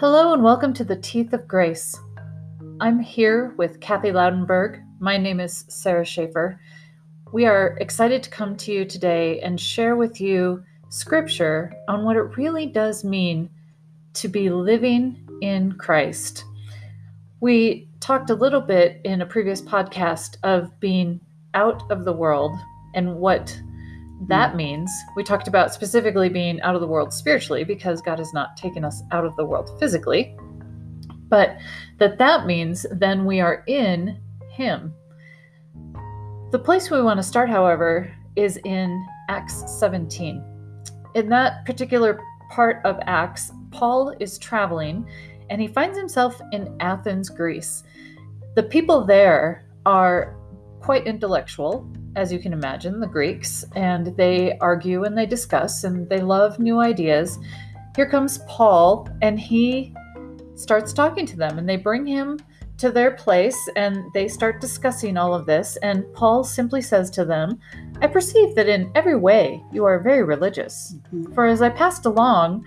Hello and welcome to the Teeth of Grace. I'm here with Kathy Loudenberg. My name is Sarah Schaefer. We are excited to come to you today and share with you scripture on what it really does mean to be living in Christ. We talked a little bit in a previous podcast of being out of the world and what that hmm. means. We talked about specifically being out of the world spiritually because God has not taken us out of the world physically. But that that means then we are in him. The place we want to start however is in Acts 17. In that particular part of Acts, Paul is traveling and he finds himself in Athens, Greece. The people there are quite intellectual as you can imagine, the Greeks, and they argue and they discuss and they love new ideas. Here comes Paul, and he starts talking to them, and they bring him to their place and they start discussing all of this. And Paul simply says to them, I perceive that in every way you are very religious. Mm-hmm. For as I passed along,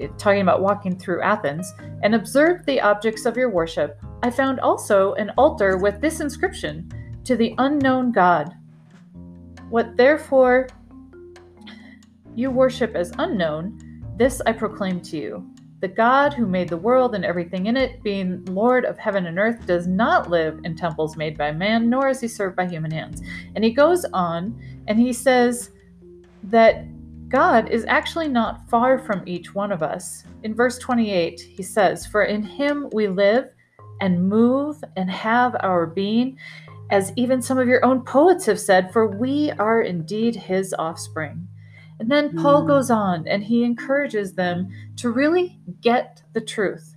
eh, talking about walking through Athens, and observed the objects of your worship, I found also an altar with this inscription To the unknown God what therefore you worship as unknown, this I proclaim to you. The God who made the world and everything in it, being Lord of heaven and earth, does not live in temples made by man, nor is he served by human hands. And he goes on and he says that God is actually not far from each one of us. In verse 28, he says, For in him we live and move and have our being as even some of your own poets have said, for we are indeed his offspring. And then Paul mm. goes on and he encourages them to really get the truth.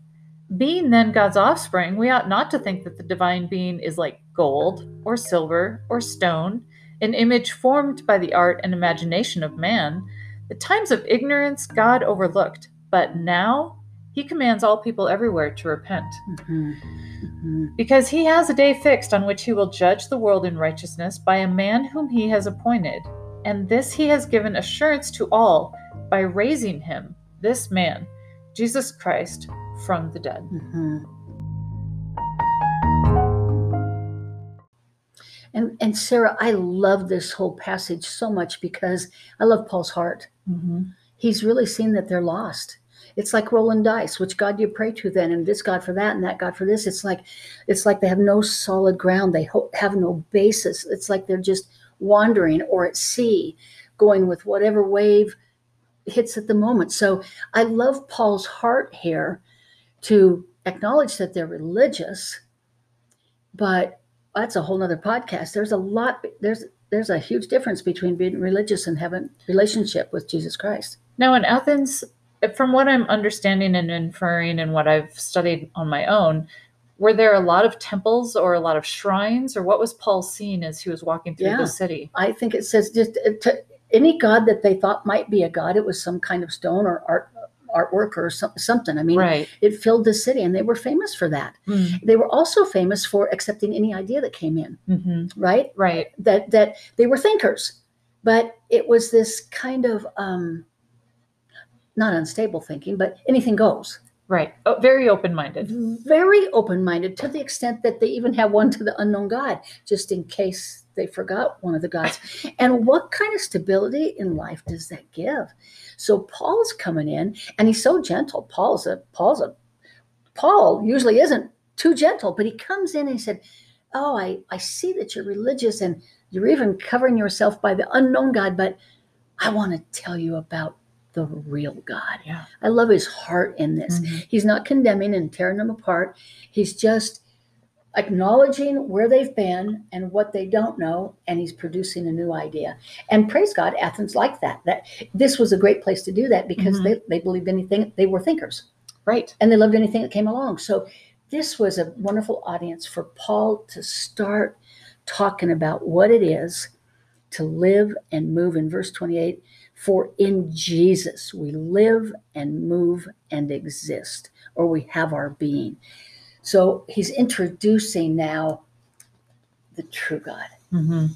Being then God's offspring, we ought not to think that the divine being is like gold or silver or stone, an image formed by the art and imagination of man. The times of ignorance God overlooked, but now he commands all people everywhere to repent. Mm-hmm. Mm-hmm. Because he has a day fixed on which he will judge the world in righteousness by a man whom he has appointed. And this he has given assurance to all by raising him, this man, Jesus Christ, from the dead. Mm-hmm. And, and Sarah, I love this whole passage so much because I love Paul's heart. Mm-hmm. He's really seen that they're lost it's like rolling dice which god do you pray to then and this god for that and that god for this. It's like it's like they have no solid ground. They ho- have no basis. It's like they're just wandering or at sea going with whatever wave hits at the moment. So i love paul's heart here to acknowledge that they're religious but that's a whole nother podcast. There's a lot there's there's a huge difference between being religious and having relationship with jesus christ. Now in athens from what I'm understanding and inferring and what I've studied on my own, were there a lot of temples or a lot of shrines, or what was Paul seeing as he was walking through yeah, the city? I think it says just uh, to, any god that they thought might be a god, it was some kind of stone or art artwork or something. I mean, right. it filled the city, and they were famous for that. Mm-hmm. They were also famous for accepting any idea that came in. Mm-hmm. Right, right. That that they were thinkers, but it was this kind of um, not unstable thinking, but anything goes. Right. Oh, very open minded. Very open minded to the extent that they even have one to the unknown God, just in case they forgot one of the gods. and what kind of stability in life does that give? So Paul's coming in and he's so gentle. Paul's a Paul's a Paul usually isn't too gentle, but he comes in and he said, Oh, I, I see that you're religious and you're even covering yourself by the unknown God, but I want to tell you about the real God. Yeah. I love his heart in this. Mm-hmm. He's not condemning and tearing them apart. He's just acknowledging where they've been and what they don't know and he's producing a new idea and praise god athens like that that this was a great place to do that because mm-hmm. they, they believed anything they were thinkers right and they loved anything that came along so this was a wonderful audience for paul to start talking about what it is to live and move in verse 28 for in Jesus we live and move and exist, or we have our being. So he's introducing now the true God mm-hmm.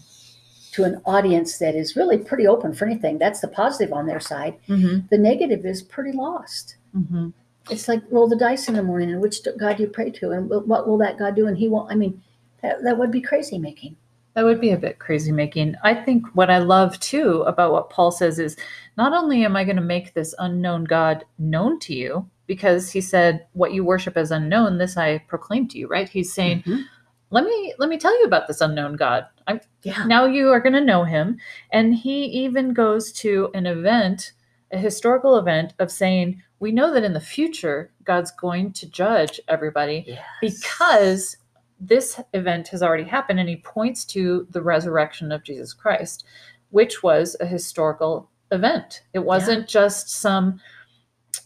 to an audience that is really pretty open for anything. That's the positive on their side. Mm-hmm. The negative is pretty lost. Mm-hmm. It's like roll the dice in the morning and which God do you pray to and what will that God do? And he won't, I mean, that, that would be crazy making. That would be a bit crazy making. I think what I love too about what Paul says is not only am I going to make this unknown God known to you, because he said, What you worship as unknown, this I proclaim to you, right? He's saying, Mhm. Let me let me tell you about this unknown God. I'm Yeah. now you are going to know him. And he even goes to an event, a historical event of saying, We know that in the future, God's going to judge everybody Yes. because this event has already happened and he points to the resurrection of Jesus Christ which was a historical event. It wasn't just some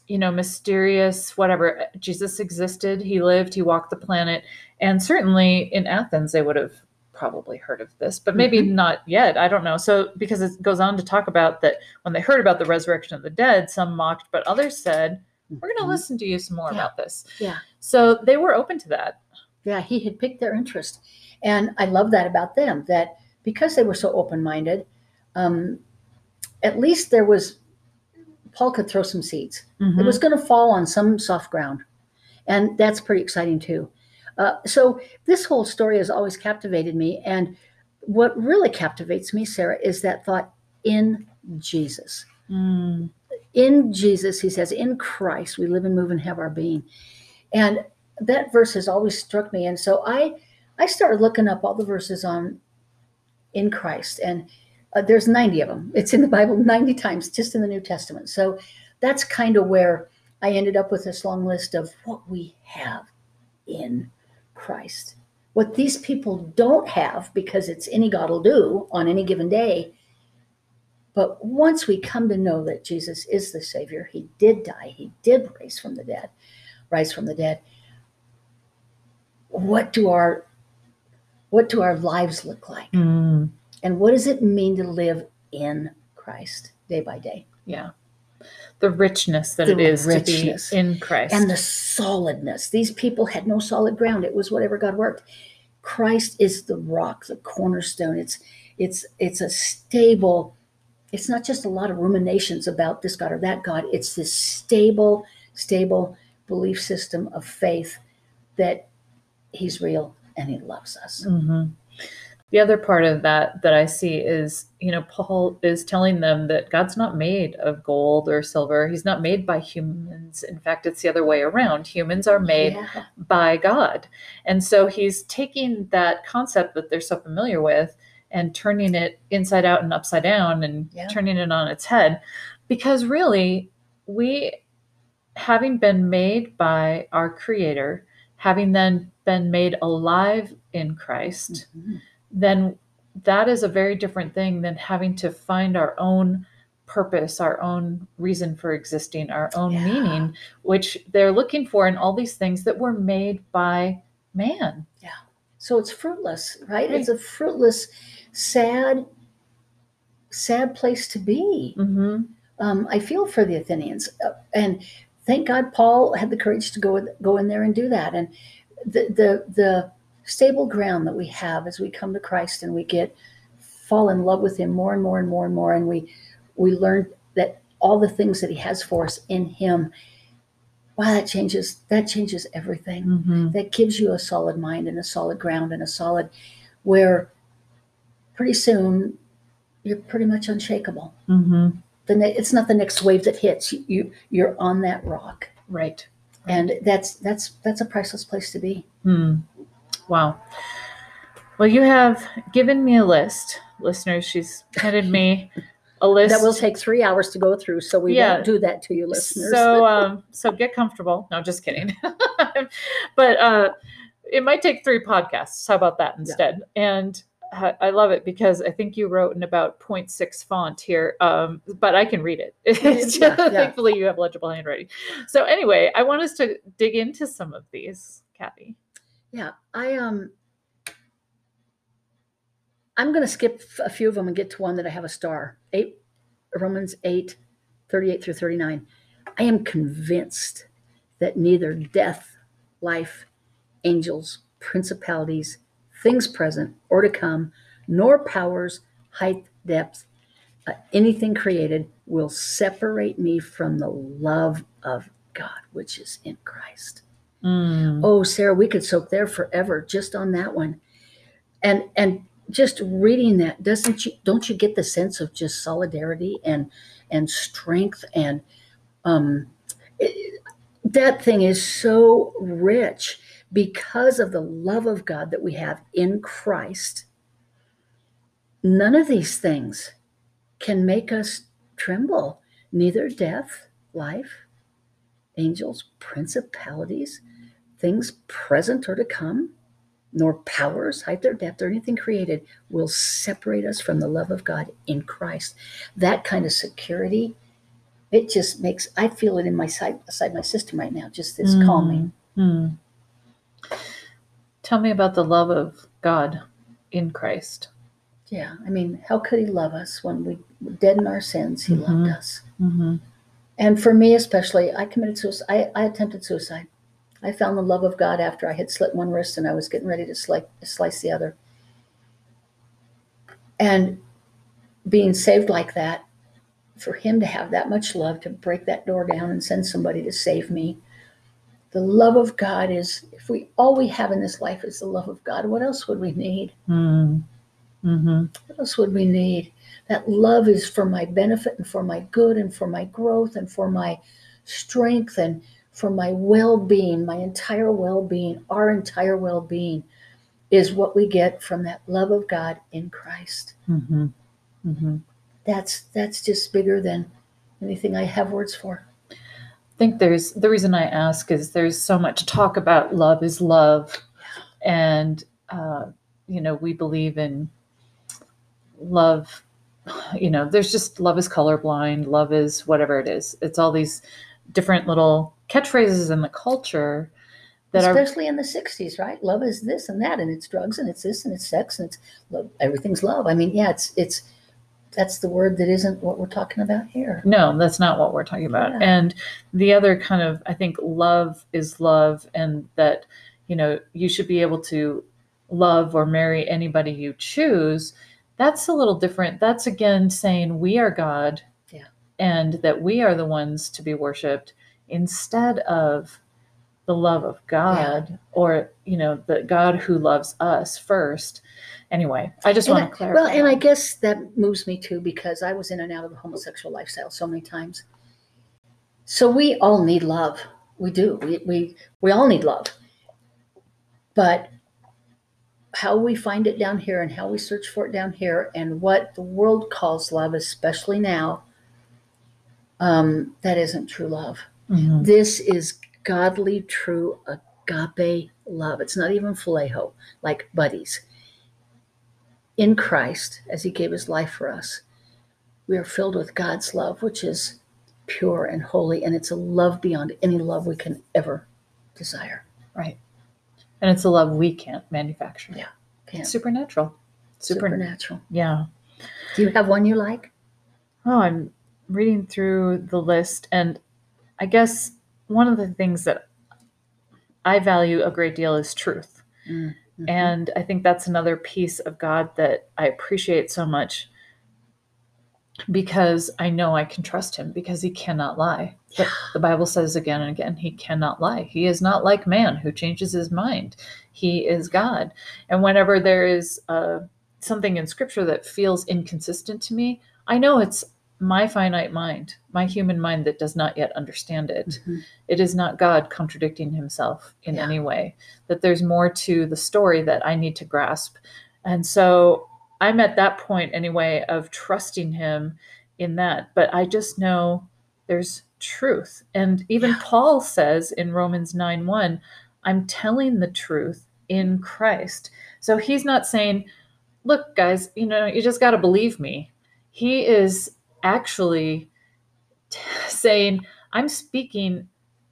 you know mysterious whatever. Jesus existed he lived he walked the planet and certainly in Athens they would have probably heard of this but maybe not yet. I don't know. So because it goes on to talk about that when they heard about the resurrection of the dead some mocked but others said we're going to Mhm. listen to you some more Yeah. about this. Yeah. so they were open to that Yeah, he had piqued their interest. And I love that about them, that because they were so open minded, um, at least there was, Paul could throw some seeds. It was going to fall on some soft ground. And that's pretty exciting too. Uh, so this whole story has always captivated me. And what really captivates me, Sarah, is that thought in Jesus. Mm. in Jesus, he says, in Christ, we live and move and have our being. And that verse has always struck me. And so I, I started looking up all the verses on in Christ, and uh, there's 90 of them. It's in the Bible 90 times, just in the New Testament. So that's kind of where I ended up with this long list of what we have in Christ. What these people don't have, because it's any God will do on any given day, but once we come to know that Jesus is the Savior, He did die, He did rise from the dead, rise from the dead. What do our what do our lives look like? Mm. And what does it mean to live in Christ day by day? Yeah. The richness that The it is richness. to be in Christ. And the solidness. These people had no solid ground. It was whatever God worked. Christ is the rock, the cornerstone. It's it's it's a stable, it's not just a lot of ruminations about this God or that God. It's this stable, stable belief system of faith that He's real and He loves us. Mhm. The other part of that that I see is, you know, Paul is telling them that God's not made of gold or silver. He's not made by humans. In fact, it's the other way around. Humans are made Yeah. by God. And so he's taking that concept that they're so familiar with and turning it inside out and upside down and Yeah. turning it on its head. Because really, we, having been made by our Creator, having then been made alive in Christ, Mhm. then that is a very different thing than having to find our own purpose, our own reason for existing, our own Yeah. meaning, which they're looking for in all these things that were made by man. Yeah. So it's fruitless, right? Right. It's a fruitless, sad, sad place to be. Mm-hmm. um, I feel for the Athenians, uh, and thank God Paul had the courage to go go in there and do that. And the the the stable ground that we have as we come to Christ and we get fall in love with Him more and more and more and more, and we we learn that all the things that He has for us in Him. Wow, that changes that changes everything. Mm-hmm. That gives you a solid mind and a solid ground and a solid where pretty soon you're pretty much unshakable Mm-hmm. The ne- it's not the next wave that hits you, you you're on that rock Right. and that's that's that's a priceless place to be Hmm. Wow. Well, you have given me a list, listeners. She's handed me a list. that will take three hours to go through so we Yeah. won't do that to you listeners So, um, so get comfortable. No, just kidding. but uh, it might take three podcasts. How about that instead? And I love it because I think you wrote in about 0.6 font here, um, but I can read it. Yeah, yeah. Thankfully, you have legible handwriting. So, anyway, I want us to dig into some of these, Kathy. yeah i um i'm going to skip a few of them and get to one that i have a star eight romans 8 38 through 39 i am convinced that neither death life angels principalities things present or to come nor powers height depth uh, anything created will separate me from the love of God which is in Christ. Mm. Oh, Sarah, we could soak there forever just on that one. And and just reading that, doesn't you don't you get the sense of just solidarity and and strength and um it, that thing is so rich because of the love of God that we have in Christ. None of these things can make us tremble, neither death, life, angels, principalities, things present or to come, nor powers, height or depth, or anything created will separate us from the love of God in Christ. That kind of security, it just makes I feel it in my side beside my system right now, just this Mm. calming. Mm. Tell me about the love of God in Christ. Yeah. I mean, how could he love us when we were dead in our sins? He loved Mhm. us. Mm-hmm. And for me especially, I committed suicide. I, I attempted suicide. I found the love of God after I had slit one wrist and I was getting ready to slice, slice the other. And being saved like that, for him to have that much love to break that door down and send somebody to save me, the love of God is, if we all we have in this life is the love of God, what else would we need? Mm. Mm-hmm. What else would we need? That love is for my benefit and for my good and for my growth and for my strength and for my well being, my entire well being, our entire well being is what we get from that love of God in Christ. Mm-hmm. Mm-hmm. That's that's just bigger than anything I have words for. I think there's the reason I ask is there's so much talk about love is love, and uh, you know we believe in love. You know, there's just love is colorblind, love is whatever it is. It's all these different little catchphrases in the culture that are Especially in the 60s, right? Love is this and that, and it's drugs and it's this and it's sex and it's love. Everything's love. I mean, yeah, it's it's that's the word that isn't what we're talking about here. No, that's not what we're talking about. Yeah. And the other kind of, I think love is love, and that, you know, you should be able to love or marry anybody you choose. That's a little different. That's again saying we are God Yeah. and that we are the ones to be worshiped instead of the love of God or, you know, the God who loves us first. Anyway, I just And want I- to clarify. Well, and I guess that moves me too because I was in and out of the homosexual lifestyle so many times. So we all need love. We do. We we we all need love. But how we find it down here and how we search for it down here and what the world calls love, especially now, um, that isn't true love. Mhm. This is godly, true agape love. It's not even phileo, like buddies. In Christ, as He gave His life for us, we are filled with God's love, which is pure and holy, and it's a love beyond any love we can ever desire. Right. And it's a love we can't manufacture. Yeah, can't. It's supernatural. Super, Supernatural. Yeah. Do you have one you like? Oh, I'm reading through the list, and I guess one of the things that I value a great deal is truth. Mhm. And I think that's another piece of God that I appreciate so much because I know I can trust him because he cannot lie. The, the Bible says again and again, he cannot lie. He is not like man who changes his mind. He is God. And whenever there is uh, something in scripture that feels inconsistent to me, I know it's my finite mind, my human mind that does not yet understand it. Mhm. It is not God contradicting himself in Yeah. any way, that there's more to the story that I need to grasp. And so I'm at that point anyway of trusting him in that. But I just know there's truth. And even Yeah. Paul says in Romans 9 1, I'm telling the truth in Christ. So he's not saying, look, guys, you know, you just got to believe me. He is actually t- saying, I'm speaking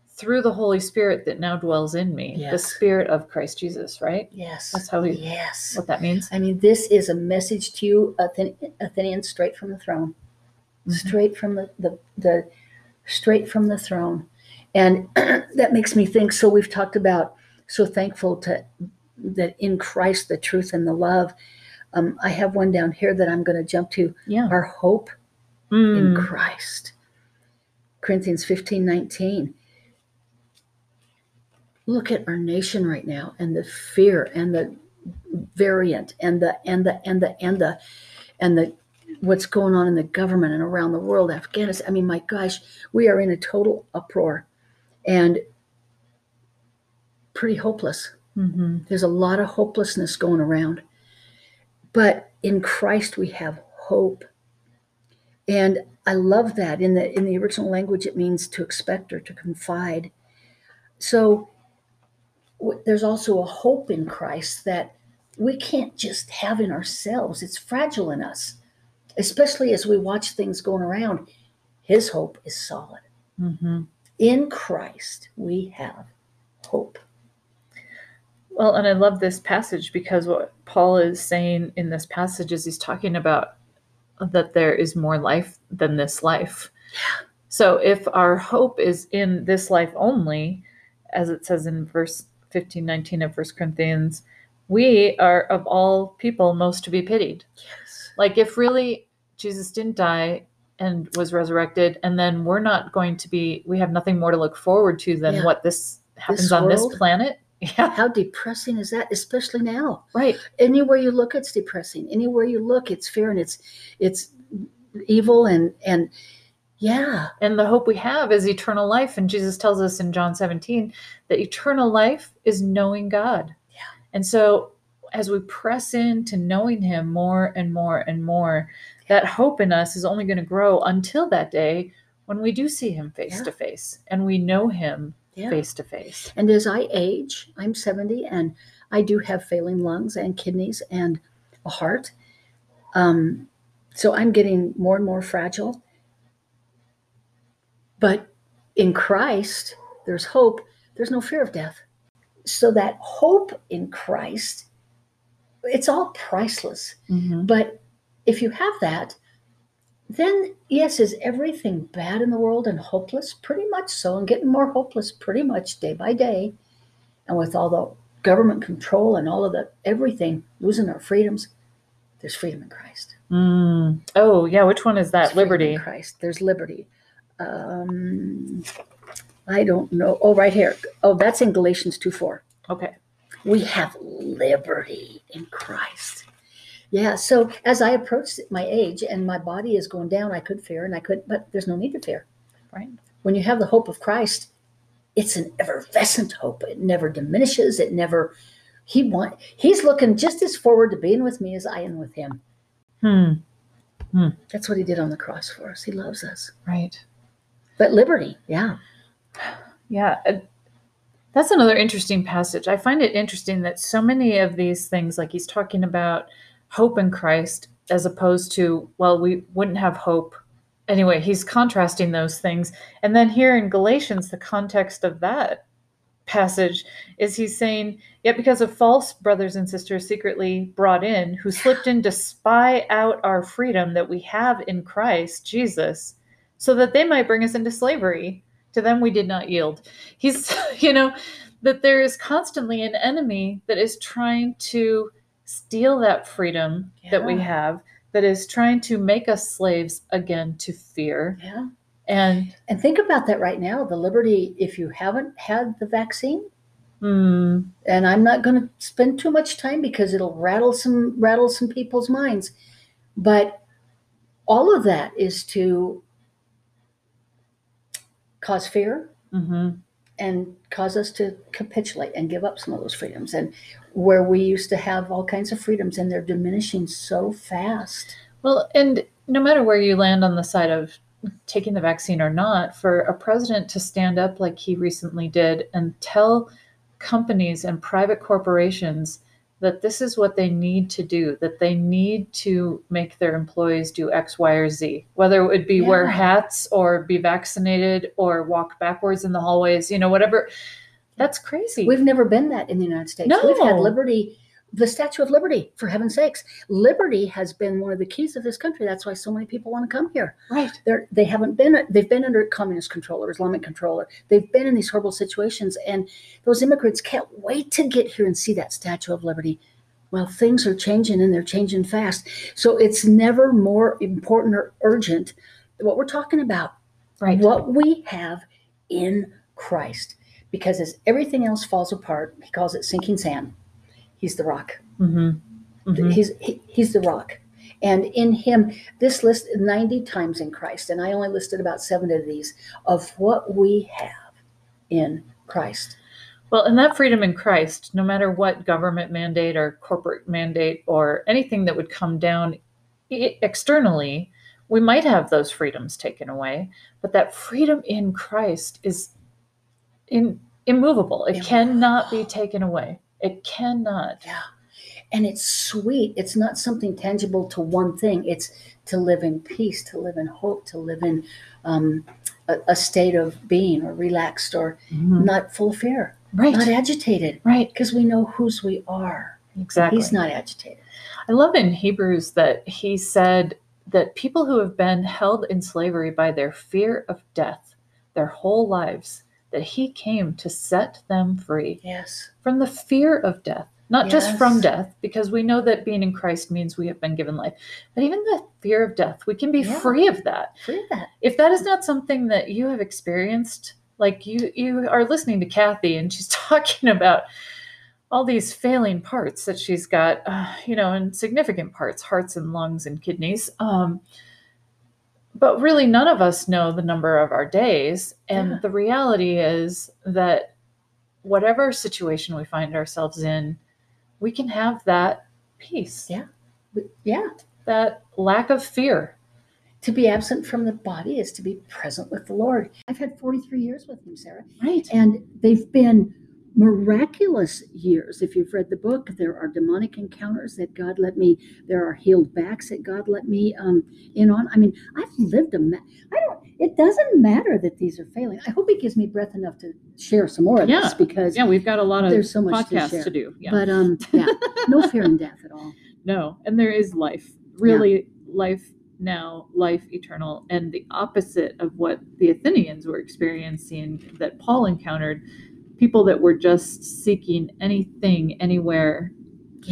through the Holy Spirit that now dwells in me, the Spirit of Christ Jesus, right? Yes. That's how we- Yes. What that means. I mean, this is a message to you, Athen- Athenians, straight from the throne, Mhm. straight from the, the the straight from the throne, and that makes me think. So we've talked about so thankful to that in Christ the truth and the love. Um, I have one down here that I'm going to jump to. Yeah. Our hope in Mm. Christ. Corinthians 15, 19. look at our nation right now and the fear and the variant and the and the and the and the and the what's going on in the government and around the world afghanistan i mean my gosh we are in a total uproar and pretty hopeless Mm-hmm. there's a lot of hopelessness going around but in christ we have hope and i love that. In the in the original language it means to expect or to confide. So w- there's also a hope in christ that we can't just have in ourselves. It's fragile in us especially as we watch things going around. His hope is solid. Mm-hmm. in christ we have hope. Well, and I love this passage because what Paul is saying in this passage is he's talking about that there is more life than this life. Yeah. So if our hope is in this life only, as it says in verse 15, 19 of 1 Corinthians, we are of all people most to be pitied. yes Like if really Jesus didn't die and was resurrected, and then we're not going to be, we have nothing more to look forward to than Yeah. what this happens This on this planet. Yeah, how depressing is that especially now right. anywhere you look it's depressing anywhere you look it's fear and it's it's evil and and yeah And the hope we have is eternal life. And Jesus tells us in John 17 that eternal life is knowing God. Yeah. And so as we press into knowing Him more and more and more, that hope in us is only going to grow until that day when we do see Him face Yeah. to face and we know Him yeah face to face. and as i age i'm 70 and i do have failing lungs and kidneys and a heart. Um so i'm getting more and more fragile. But in christ there's hope. There's no fear of death. So that hope in christ it's all priceless. Mhm. But if you have that, then yes, is everything bad in the world and hopeless? Pretty much so, and getting more hopeless pretty much day by day. And with all the government control and all of the everything, losing our freedoms, there's freedom in Christ. Mm. Oh, yeah. Which one is that? freedom Liberty. in Christ. There's liberty. Um, I don't know. Oh, right here. Oh, that's in Galatians 2 4. Okay. we have liberty in Christ. Yeah, so as I approach my age and my body is going down, I could fear and I could, but there's no need to fear. Right. When you have the hope of Christ, it's an effervescent hope. It never diminishes. It never, he want, he's looking just as forward to being with me as I am with him. Hmm. hmm. That's what he did on the cross for us. He loves us. Right. But liberty, yeah. Yeah, that's another interesting passage. I find it interesting that so many of these things, like he's talking about hope in Christ, as opposed to, well, we wouldn't have hope. Anyway, he's contrasting those things. And then here in Galatians, the context of that passage is he's saying, Yet because of false brothers and sisters secretly brought in, who slipped in to spy out our freedom that we have in Christ Jesus, so that they might bring us into slavery. To them we did not yield. He's, you know, that there is constantly an enemy that is trying to steal that freedom that we have, that is trying to make us slaves again to fear. Yeah. And And think about that right now the liberty, if you haven't had the vaccine, mm, and I'm not going to spend too much time because it'll rattle some rattle some people's minds. But all of that is to cause fear mhm. And cause us to capitulate and give up some of those freedoms. And where we used to have all kinds of freedoms, and they're diminishing so fast. Well, and no matter where you land on the side of taking the vaccine or not, for a president to stand up like he recently did and tell companies and private corporations that this is what they need to do, that they need to make their employees do X, Y, or Z, whether it would be wear hats or be vaccinated or walk backwards in the hallways, you know, whatever. That's crazy. We've never been that in the United States. No. We've had liberty, the Statue of Liberty, for heaven's sakes. Liberty has been one of the keys of this country. That's why so many people want to come here. right. they're they haven't been they've been under communist control or islamic control or they've been in these horrible situations and those immigrants can't wait to get here and see that statue of liberty well things are changing and they're changing fast so it's never more important or urgent what we're talking about Right. what we have in christ because as everything else falls apart, he calls it sinking sand. He's the rock. hmm hmm He's he, he's the rock. And in him, this list 90 times in Christ, and I only listed about seven of these of what we have in Christ. Well, and that freedom in Christ, no matter what government mandate or corporate mandate or anything that would come down externally, we might have those freedoms taken away. But that freedom in Christ is in, immovable. It cannot be taken away. It cannot. Yeah. And it's sweet. It's not something tangible to one thing. It's to live in peace, to live in hope, to live in um, a, a state of being or relaxed or Mhm. not full of fear, Right. not agitated, right. because we know whose we are. Exactly. He's not agitated. I love in Hebrews that he said that people who have been held in slavery by their fear of death their whole lives, that he came to set them free Yes. from the fear of death, not just from death, because we know that being in Christ means we have been given life, but even the fear of death, we can be Yeah. free of that. Free of that. If that is not something that you have experienced, like you you are listening to Kathy and she's talking about all these failing parts that she's got, uh, you know, and significant parts, hearts and lungs and kidneys. Um, but really, none of us know the number of our days. And Yeah. the reality is that whatever situation we find ourselves in, we can have that peace, Yeah. Yeah. that lack of fear. To be absent from the body is to be present with the Lord. I've had 43 years with him, Sarah, Right. and they've been miraculous years. If you've read the book, there are demonic encounters that God let me, there are healed backs that God let me um, in on. I mean, I've lived a, ma- I don't, it doesn't matter that these are failing. I hope He gives me breath enough to share some more of Yeah. this because, Yeah, we've got a lot of There's so much to podcasts share. to do. Yeah. but um, yeah, no fear in death at all. No, and there is life, really life now, life eternal, and the opposite of what the Athenians were experiencing that Paul encountered people that were just seeking anything, anywhere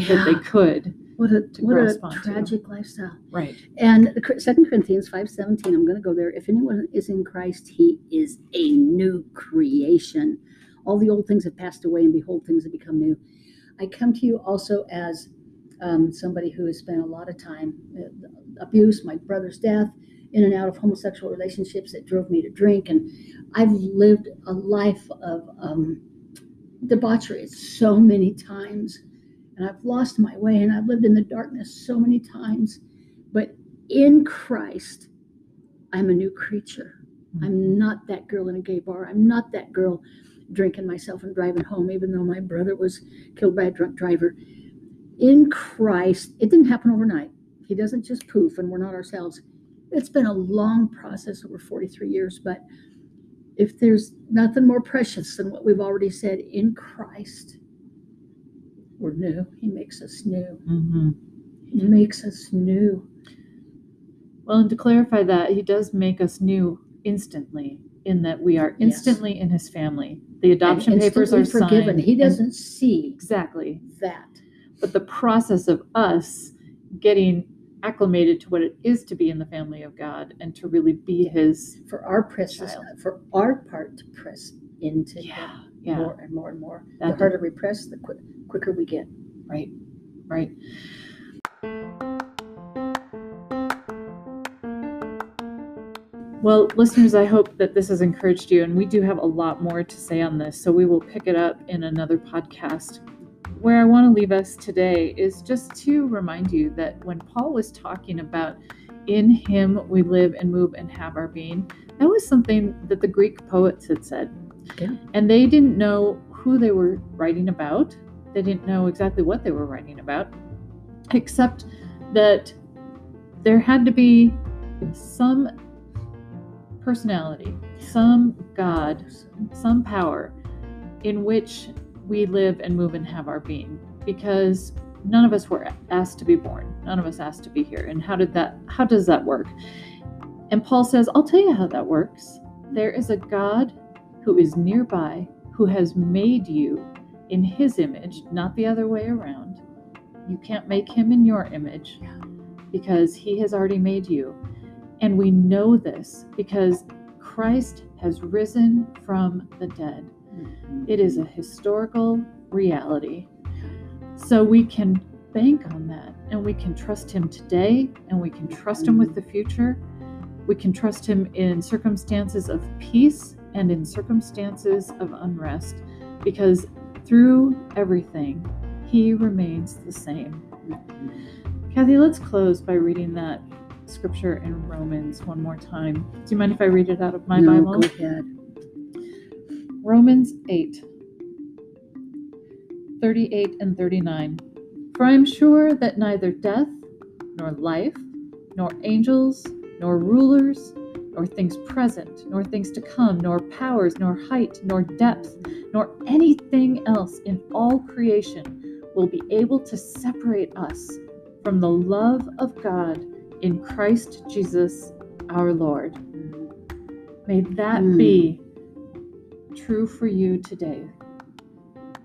that they could. What a, to what a tragic lifestyle. Right. And Second Corinthians five seventeen. I'm going to go there. If anyone is in Christ, he is a new creation. All the old things have passed away, and behold, things have become new. I come to you also as um, somebody who has spent a lot of time uh, abuse, my brother's death, in and out of homosexual relationships that drove me to drink, and I've lived a life of um, debauchery so many times, and I've lost my way, and I've lived in the darkness so many times. But in Christ, I'm a new creature. I'm not that girl in a gay bar. I'm not that girl drinking myself and driving home, even though my brother was killed by a drunk driver. In Christ, it didn't happen overnight. He doesn't just poof and we're not ourselves. It's been a long process over 43 years, but if there's nothing more precious than what we've already said in Christ, we're new. He makes us new. hmm He makes us new. Well, and to clarify that, he does make us new instantly in that we are Yes. instantly in his family. The adoption papers are forgiven. signed. He doesn't see exactly. that. but the process of us getting acclimated to what it is to be in the family of God and to really be his For our precious, Child. Uh, for our part to press into yeah Him yeah more and more and more. That the harder we press, the quick, quicker we get. right right well listeners i hope that this has encouraged you and we do have a lot more to say on this so we will pick it up in another podcast where i want to leave us today is just to remind you that when paul was talking about in him we live and move and have our being that was something that the greek poets had said Yeah. and they didn't know who they were writing about they didn't know exactly what they were writing about except that there had to be some personality some god some power in which we live and move and have our being because none of us were asked to be born. None of us asked to be here. And how did that how does that work? And paul says i'll tell you how that works. There is a god who is nearby who has made you in his image not the other way around. You can't make him in your image because he has already made you. And we know this because christ has risen from the dead It is a historical reality. So we can bank on that and we can trust Him today and we can trust Him with the future. We can trust Him in circumstances of peace and in circumstances of unrest because through everything, He remains the same. Kathy, let's close by reading that scripture in Romans one more time. Do you mind if I read it out of my no, Bible? Go ahead. Romans 8 38 and 39. For I am sure that neither death, nor life, nor angels, nor rulers, nor things present, nor things to come, nor powers, nor height, nor depth, nor anything else in all creation will be able to separate us from the love of God in Christ Jesus our Lord. May that Mm. be true for you today.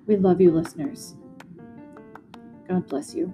We love you, listeners. God bless you.